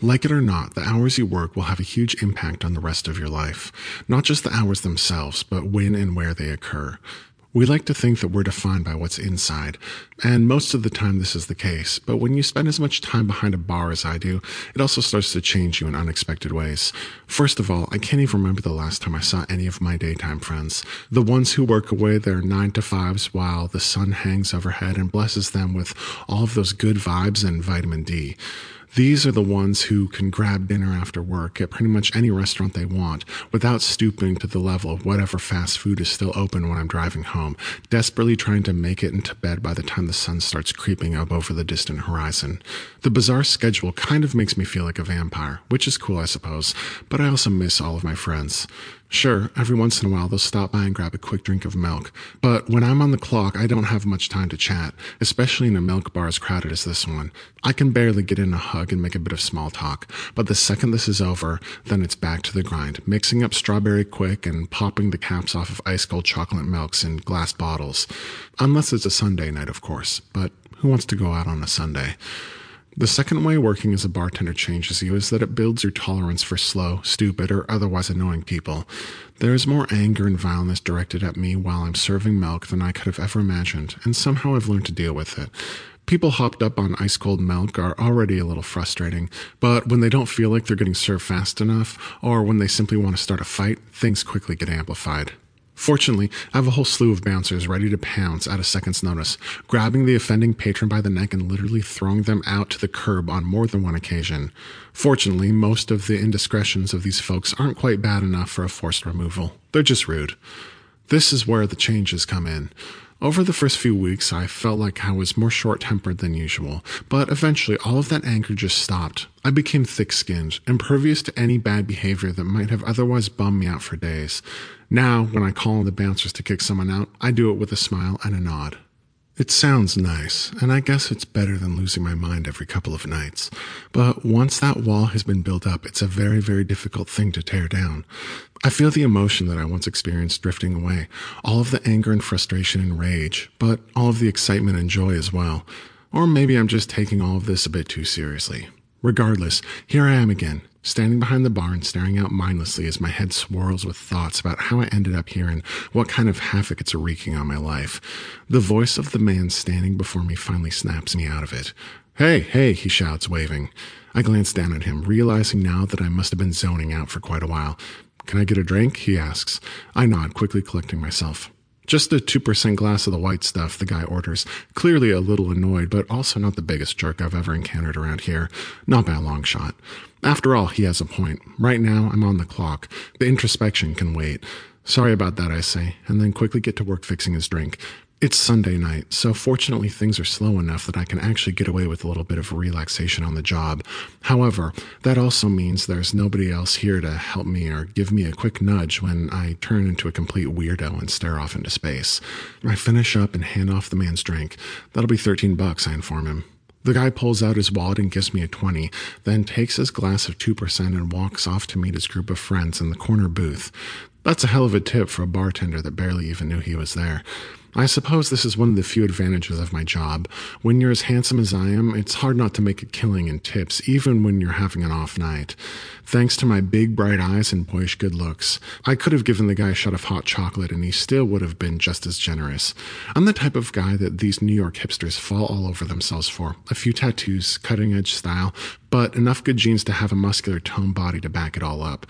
Like it or not, the hours you work will have a huge impact on the rest of your life. Not just the hours themselves, but when and where they occur. We like to think that we're defined by what's inside, and most of the time this is the case, but when you spend as much time behind a bar as I do, it also starts to change you in unexpected ways. First of all, I can't even remember the last time I saw any of my daytime friends. The ones who work away their 9 to 5s while the sun hangs overhead and blesses them with all of those good vibes and vitamin D. These are the ones who can grab dinner after work at pretty much any restaurant they want without stooping to the level of whatever fast food is still open when I'm driving home, desperately trying to make it into bed by the time the sun starts creeping up over the distant horizon. The bizarre schedule kind of makes me feel like a vampire, which is cool, I suppose, but I also miss all of my friends. Sure, every once in a while they'll stop by and grab a quick drink of milk, but when I'm on the clock, I don't have much time to chat, especially in a milk bar as crowded as this one. I can barely get in a hug and make a bit of small talk, but the second this is over, then it's back to the grind, mixing up strawberry quick and popping the caps off of ice cold chocolate milks in glass bottles. Unless it's a Sunday night, of course, but who wants to go out on a Sunday? The second way working as a bartender changes you is that it builds your tolerance for slow, stupid, or otherwise annoying people. There is more anger and violence directed at me while I'm serving milk than I could have ever imagined, and somehow I've learned to deal with it. People hopped up on ice cold milk are already a little frustrating, but when they don't feel like they're getting served fast enough, or when they simply want to start a fight, things quickly get amplified. Fortunately, I have a whole slew of bouncers ready to pounce at a second's notice, grabbing the offending patron by the neck and literally throwing them out to the curb on more than one occasion. Fortunately, most of the indiscretions of these folks aren't quite bad enough for a forced removal. They're just rude. This is where the changes come in. Over the first few weeks, I felt like I was more short tempered than usual, but eventually all of that anger just stopped. I became thick skinned, impervious to any bad behavior that might have otherwise bummed me out for days. Now, when I call on the bouncers to kick someone out, I do it with a smile and a nod. It sounds nice, and I guess it's better than losing my mind every couple of nights. But once that wall has been built up, it's a very, very difficult thing to tear down. I feel the emotion that I once experienced drifting away, all of the anger and frustration and rage, but all of the excitement and joy as well. Or maybe I'm just taking all of this a bit too seriously. Regardless, here I am again, standing behind the bar and staring out mindlessly as my head swirls with thoughts about how I ended up here and what kind of havoc it's wreaking on my life. The voice of the man standing before me finally snaps me out of it. Hey, hey, he shouts, waving. I glance down at him, realizing now that I must have been zoning out for quite a while. Can I get a drink? he asks. I nod, quickly collecting myself. Just a 2% glass of the white stuff, the guy orders, clearly a little annoyed, but also not the biggest jerk I've ever encountered around here. Not by a long shot. After all, he has a point. Right now, I'm on the clock. The introspection can wait. Sorry about that, I say, and then quickly get to work fixing his drink. It's Sunday night, so fortunately things are slow enough that I can actually get away with a little bit of relaxation on the job. However, that also means there's nobody else here to help me or give me a quick nudge when I turn into a complete weirdo and stare off into space. I finish up and hand off the man's drink. That'll be 13 bucks, I inform him. The guy pulls out his wallet and gives me a 20, then takes his glass of 2% and walks off to meet his group of friends in the corner booth. That's a hell of a tip for a bartender that barely even knew he was there. I suppose this is one of the few advantages of my job. When you're as handsome as I am, it's hard not to make a killing in tips, even when you're having an off night. Thanks to my big bright eyes and boyish good looks, I could have given the guy a shot of hot chocolate and he still would have been just as generous. I'm the type of guy that these New York hipsters fall all over themselves for. A few tattoos, cutting edge style, but enough good genes to have a muscular toned body to back it all up.